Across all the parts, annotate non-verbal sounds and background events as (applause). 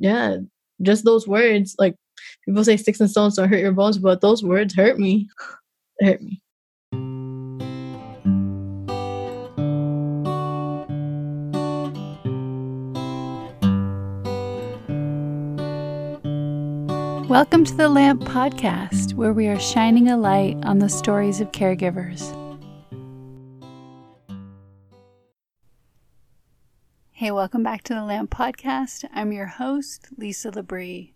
yeah, just those words, like people say sticks and stones don't hurt your bones, but those words hurt me. Hurt me. Welcome to the Lamp Podcast, where we are shining a light on the stories of caregivers. Hey, welcome back to the Lamp Podcast. I'm your host, Lisa Labrie.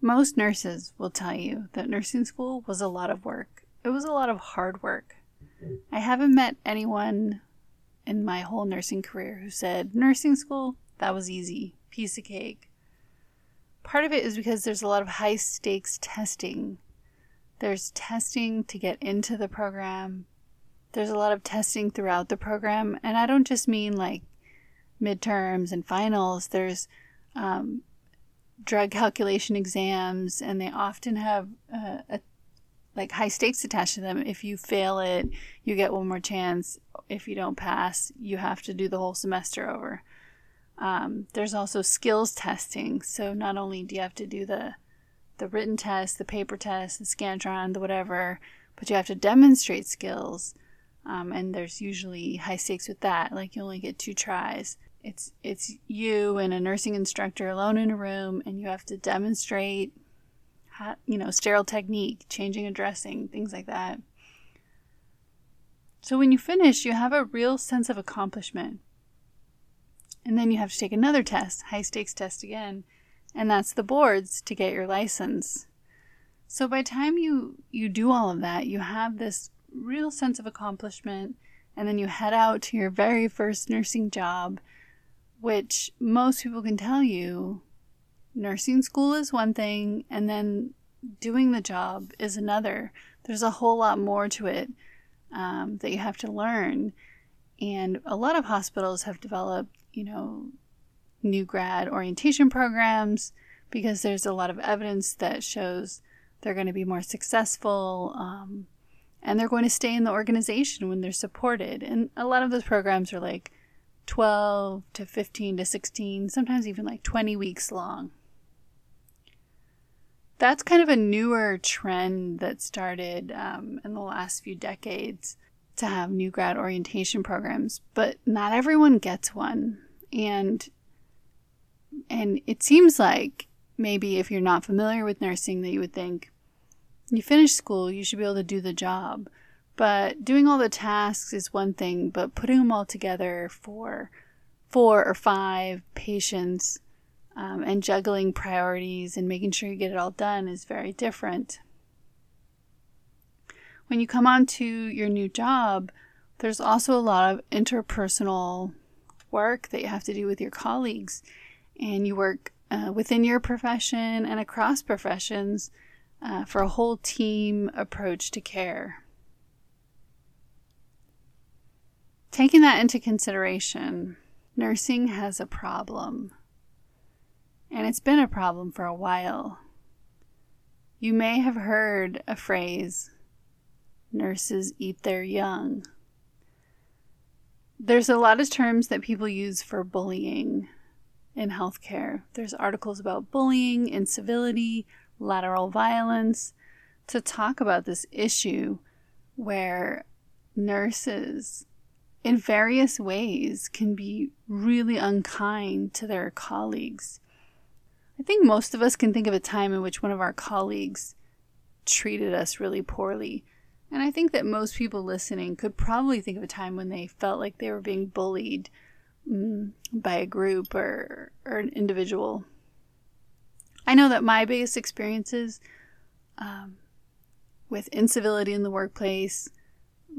Most nurses will tell you that nursing school was a lot of work. It was a lot of hard work. I haven't met anyone in my whole nursing career who said, Nursing school, that was easy, piece of cake part of it is because there's a lot of high stakes testing. There's testing to get into the program. There's a lot of testing throughout the program. And I don't just mean like midterms and finals. There's um, drug calculation exams, and they often have uh, a, like high stakes attached to them. If you fail it, you get one more chance. If you don't pass, you have to do the whole semester over. Um, there's also skills testing. So not only do you have to do the the written test, the paper test, the Scantron, the whatever, but you have to demonstrate skills. Um, and there's usually high stakes with that. Like you only get two tries. It's it's you and a nursing instructor alone in a room, and you have to demonstrate, you know, sterile technique, changing a dressing, things like that. So when you finish, you have a real sense of accomplishment. And then you have to take another test, high stakes test again, and that's the boards to get your license. So by the time you you do all of that, you have this real sense of accomplishment and then you head out to your very first nursing job, which most people can tell you nursing school is one thing and then doing the job is another. There's a whole lot more to it um, that you have to learn. And a lot of hospitals have developed you know, new grad orientation programs because there's a lot of evidence that shows they're going to be more successful um, and they're going to stay in the organization when they're supported. And a lot of those programs are like 12 to 15 to 16, sometimes even like 20 weeks long. That's kind of a newer trend that started um, in the last few decades to have new grad orientation programs, but not everyone gets one and and it seems like maybe if you're not familiar with nursing that you would think you finish school you should be able to do the job but doing all the tasks is one thing but putting them all together for four or five patients um, and juggling priorities and making sure you get it all done is very different when you come on to your new job there's also a lot of interpersonal work that you have to do with your colleagues, and you work uh, within your profession and across professions uh, for a whole team approach to care. Taking that into consideration, nursing has a problem. And it's been a problem for a while. You may have heard a phrase nurses eat their young there's a lot of terms that people use for bullying in healthcare. There's articles about bullying, incivility, lateral violence to talk about this issue where nurses in various ways can be really unkind to their colleagues. I think most of us can think of a time in which one of our colleagues treated us really poorly. And I think that most people listening could probably think of a time when they felt like they were being bullied mm, by a group or, or an individual. I know that my biggest experiences um, with incivility in the workplace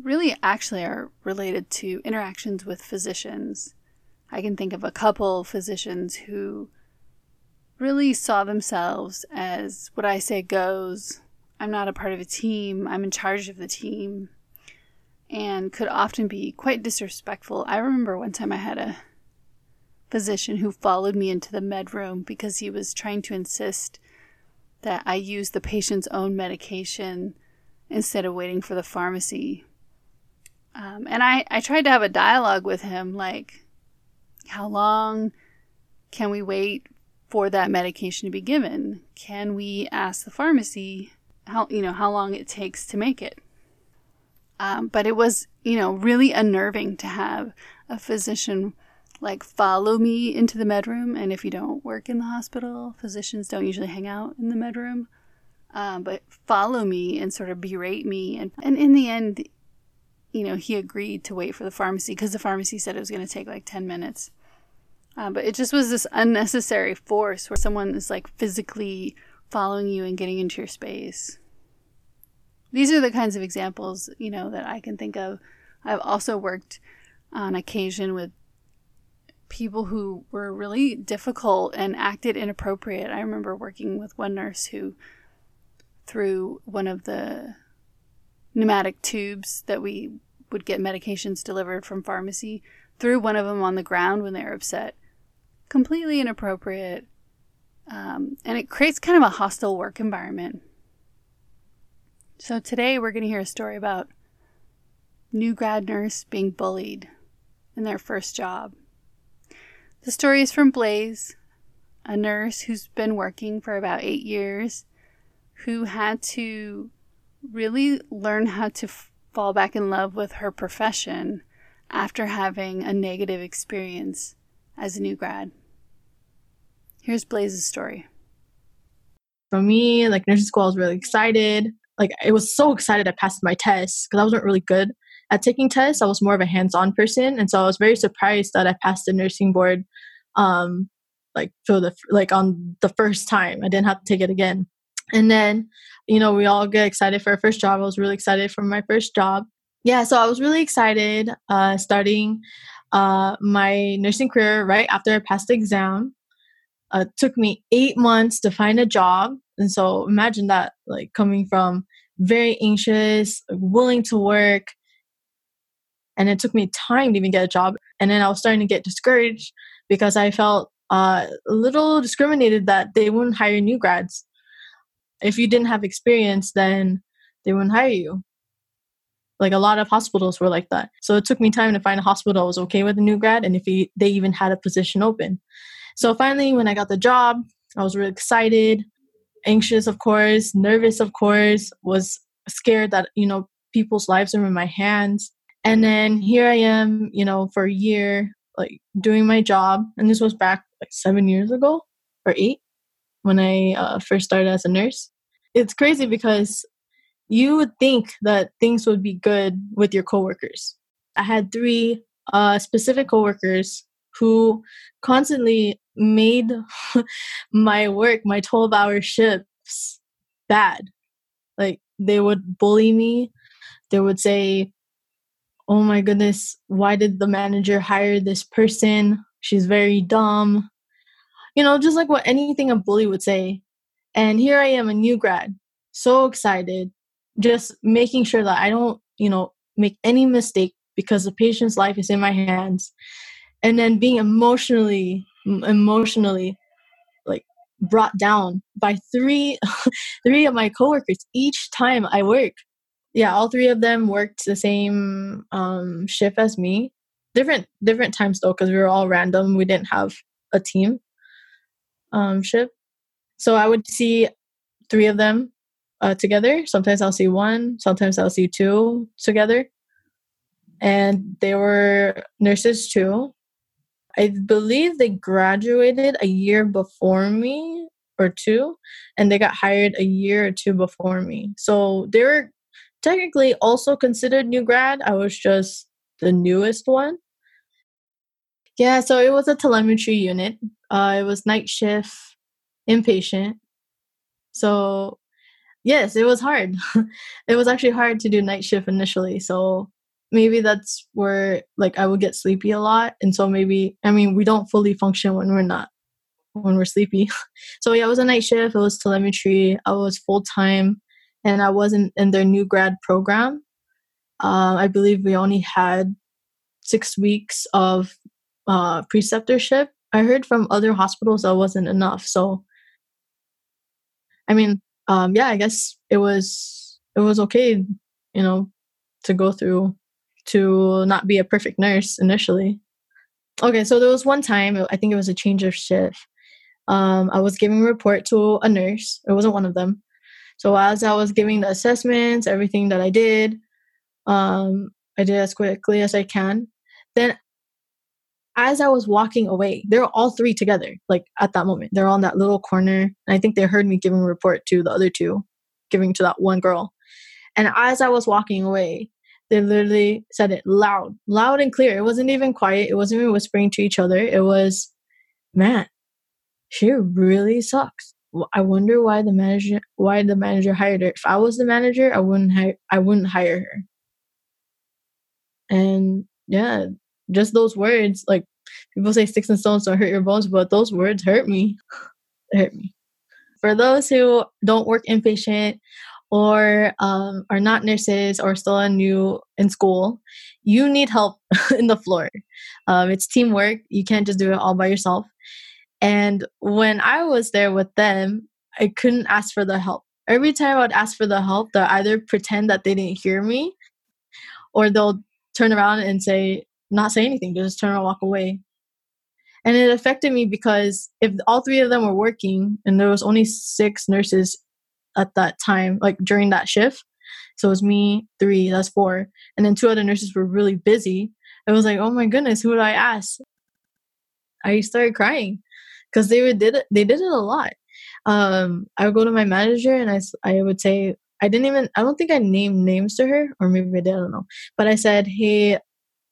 really actually are related to interactions with physicians. I can think of a couple physicians who really saw themselves as what I say goes I'm not a part of a team, I'm in charge of the team, and could often be quite disrespectful. I remember one time I had a physician who followed me into the med room because he was trying to insist that I use the patient's own medication instead of waiting for the pharmacy. Um, and I, I tried to have a dialogue with him like, how long can we wait for that medication to be given? Can we ask the pharmacy how you know how long it takes to make it? Um, but it was you know really unnerving to have a physician like follow me into the med room. And if you don't work in the hospital, physicians don't usually hang out in the medroom. Um, but follow me and sort of berate me. And, and in the end, you know, he agreed to wait for the pharmacy because the pharmacy said it was going to take like 10 minutes. Uh, but it just was this unnecessary force where someone is like physically following you and getting into your space. These are the kinds of examples, you know, that I can think of. I've also worked on occasion with people who were really difficult and acted inappropriate. I remember working with one nurse who threw one of the pneumatic tubes that we would get medications delivered from pharmacy, threw one of them on the ground when they were upset. Completely inappropriate. Um, and it creates kind of a hostile work environment. So today we're going to hear a story about new grad nurse being bullied in their first job. The story is from Blaise, a nurse who's been working for about eight years, who had to really learn how to f- fall back in love with her profession after having a negative experience as a new grad. Here's Blaise's story. For me, like nursing school, I was really excited. Like I was so excited I passed my test because I wasn't really good at taking tests. I was more of a hands-on person, and so I was very surprised that I passed the nursing board, um, like for the like on the first time. I didn't have to take it again. And then, you know, we all get excited for our first job. I was really excited for my first job. Yeah, so I was really excited uh, starting uh, my nursing career right after I passed the exam. Uh, took me eight months to find a job. And so imagine that, like coming from very anxious, willing to work, and it took me time to even get a job and then i was starting to get discouraged because i felt uh, a little discriminated that they wouldn't hire new grads if you didn't have experience then they wouldn't hire you. Like a lot of hospitals were like that. So it took me time to find a hospital that was okay with a new grad and if he, they even had a position open. So finally when i got the job i was really excited anxious of course nervous of course was scared that you know people's lives are in my hands. And then here I am, you know, for a year, like doing my job. And this was back like seven years ago or eight when I uh, first started as a nurse. It's crazy because you would think that things would be good with your coworkers. I had three uh, specific coworkers who constantly made (laughs) my work, my 12 hour shifts, bad. Like they would bully me. They would say, oh my goodness, why did the manager hire this person? She's very dumb. You know, just like what anything a bully would say. And here I am, a new grad, so excited, just making sure that I don't, you know, make any mistake because the patient's life is in my hands. And then being emotionally, emotionally, like brought down by three, (laughs) three of my coworkers each time I work yeah all three of them worked the same um, shift as me different different times though because we were all random we didn't have a team um, ship. so i would see three of them uh, together sometimes i'll see one sometimes i'll see two together and they were nurses too i believe they graduated a year before me or two and they got hired a year or two before me so they were technically also considered new grad. I was just the newest one. Yeah, so it was a telemetry unit. Uh, it was night shift, inpatient. So, yes, it was hard. (laughs) it was actually hard to do night shift initially. So, maybe that's where like I would get sleepy a lot. And so maybe I mean, we don't fully function when we're not when we're sleepy. (laughs) so, yeah, it was a night shift. It was telemetry. I was full time and I wasn't in their new grad program. Uh, I believe we only had six weeks of uh, preceptorship. I heard from other hospitals that wasn't enough. So, I mean, um, yeah, I guess it was it was okay, you know, to go through to not be a perfect nurse initially. Okay, so there was one time I think it was a change of shift. um, I was giving a report to a nurse. It wasn't one of them. So as I was giving the assessments, everything that I did, um, I did as quickly as I can. Then as I was walking away, they're all three together, like at that moment. They're on that little corner. And I think they heard me giving a report to the other two, giving to that one girl. And as I was walking away, they literally said it loud, loud and clear. It wasn't even quiet. It wasn't even whispering to each other. It was, man, she really sucks. I wonder why the manager why the manager hired her. If I was the manager, I wouldn't hire I wouldn't hire her. And yeah, just those words, like people say sticks and stones don't hurt your bones, but those words hurt me. hurt me. For those who don't work inpatient or um, are not nurses or still a new in school, you need help (laughs) in the floor. Um, it's teamwork. You can't just do it all by yourself. And when I was there with them, I couldn't ask for the help. Every time I would ask for the help, they'll either pretend that they didn't hear me or they'll turn around and say, not say anything, just turn and walk away. And it affected me because if all three of them were working and there was only six nurses at that time, like during that shift, so it was me, three, that's four, and then two other nurses were really busy. I was like, oh my goodness, who do I ask? I started crying because they did it. They did it a lot. Um, I would go to my manager and I I would say I didn't even I don't think I named names to her or maybe I did I don't know. But I said, hey,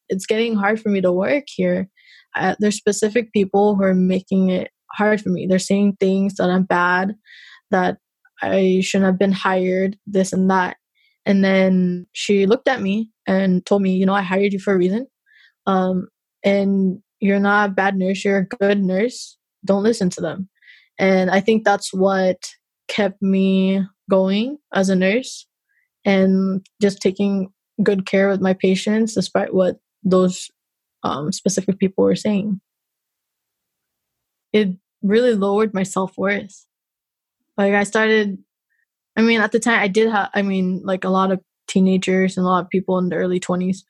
it's getting hard for me to work here. Uh, there's specific people who are making it hard for me. They're saying things that I'm bad, that I shouldn't have been hired, this and that. And then she looked at me and told me, you know, I hired you for a reason. Um, and you're not a bad nurse, you're a good nurse. Don't listen to them. And I think that's what kept me going as a nurse and just taking good care of my patients despite what those um, specific people were saying. It really lowered my self worth. Like I started, I mean, at the time I did have, I mean, like a lot of teenagers and a lot of people in the early 20s,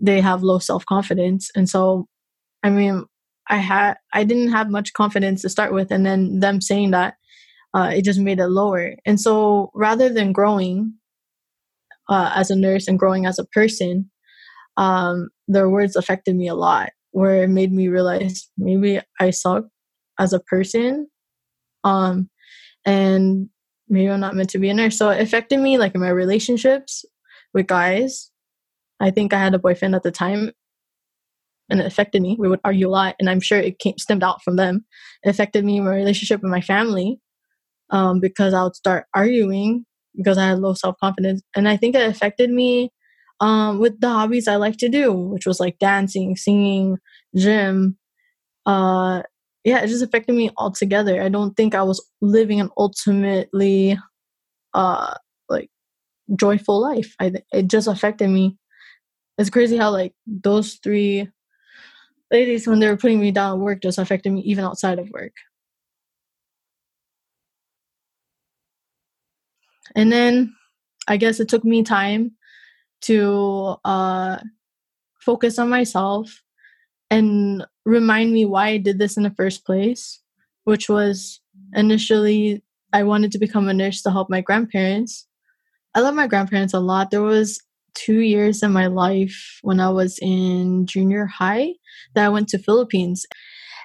they have low self confidence. And so, I mean, I had, I didn't have much confidence to start with. And then them saying that, uh, it just made it lower. And so rather than growing uh, as a nurse and growing as a person, um, their words affected me a lot, where it made me realize maybe I suck as a person, um, and maybe I'm not meant to be a nurse. So it affected me like in my relationships with guys. I think I had a boyfriend at the time, and it affected me. We would argue a lot, and I'm sure it came stemmed out from them. It affected me in my relationship with my family um, because I would start arguing because I had low self confidence, and I think it affected me um, with the hobbies I like to do, which was like dancing, singing, gym. Uh, yeah, it just affected me altogether. I don't think I was living an ultimately uh, like joyful life. I it just affected me. It's crazy how like those three ladies when they were putting me down at work just affected me even outside of work. And then I guess it took me time to uh, focus on myself and remind me why I did this in the first place, which was initially I wanted to become a nurse to help my grandparents. I love my grandparents a lot. There was two years in my life when I was in junior high that I went to Philippines.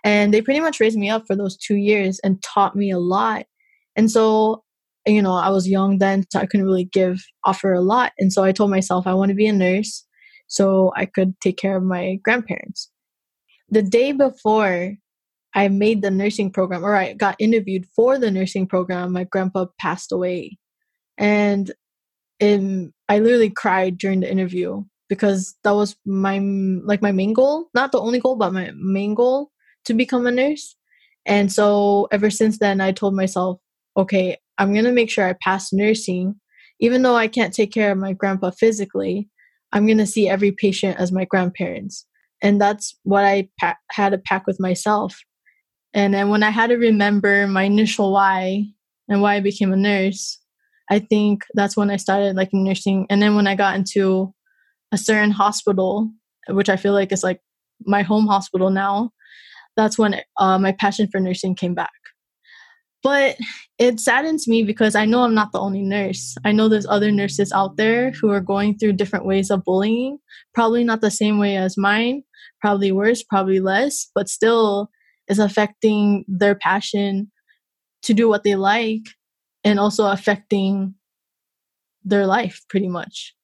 And they pretty much raised me up for those two years and taught me a lot. And so you know, I was young then, so I couldn't really give offer a lot. And so I told myself I want to be a nurse so I could take care of my grandparents. The day before I made the nursing program, or I got interviewed for the nursing program, my grandpa passed away. And in, I literally cried during the interview because that was my like my main goal, not the only goal, but my main goal to become a nurse. And so ever since then, I told myself, okay, I'm going to make sure I pass nursing. Even though I can't take care of my grandpa physically, I'm going to see every patient as my grandparents. And that's what I pa- had to pack with myself. And then when I had to remember my initial why and why I became a nurse, I think that's when I started like nursing. And then when I got into a certain hospital, which I feel like is like my home hospital now, that's when uh, my passion for nursing came back But it saddens me because I know I'm not the only nurse. I know there's other nurses out there who are going through different ways of bullying, probably not the same way as mine, probably worse, probably less, but still is affecting their passion to do what they like and also affecting their life pretty much.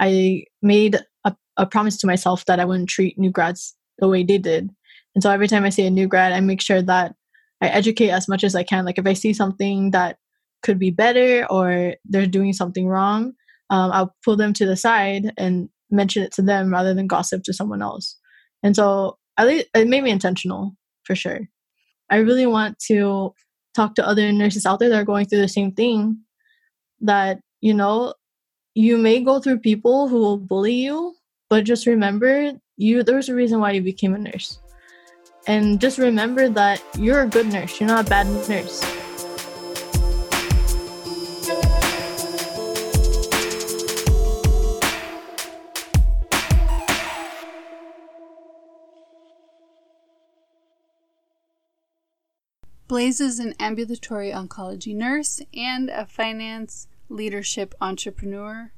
I made a, a promise to myself that I wouldn't treat new grads the way they did. And so every time I see a new grad, I make sure that I educate as much as I can. Like if I see something that could be better or they're doing something wrong, um, I'll pull them to the side and mention it to them rather than gossip to someone else. And so at least it made me intentional for sure. I really want to talk to other nurses out there that are going through the same thing. That, you know, you may go through people who will bully you, but just remember you there's a reason why you became a nurse. And just remember that you're a good nurse, you're not a bad nurse. Blaise is an ambulatory oncology nurse and a finance leadership entrepreneur.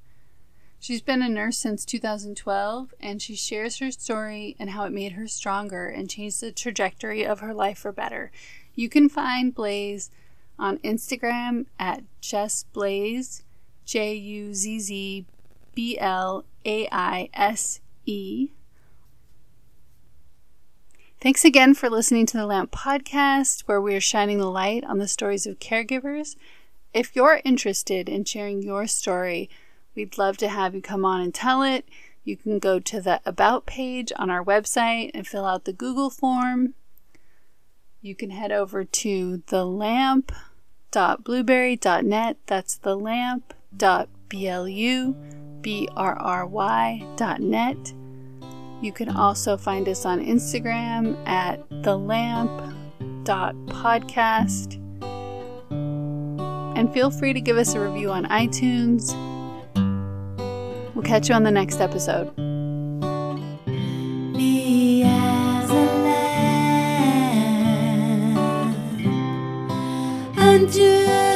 She's been a nurse since 2012 and she shares her story and how it made her stronger and changed the trajectory of her life for better. You can find Blaise on Instagram at Just Blaze, J U Z Z B L A I S E. Thanks again for listening to the LAMP podcast, where we are shining the light on the stories of caregivers. If you're interested in sharing your story, We'd love to have you come on and tell it. You can go to the About page on our website and fill out the Google form. You can head over to thelamp.blubrry.net. That's thelamp.blubrry.net. You can also find us on Instagram at thelamp.podcast. And feel free to give us a review on iTunes We'll catch you on the next episode. Unto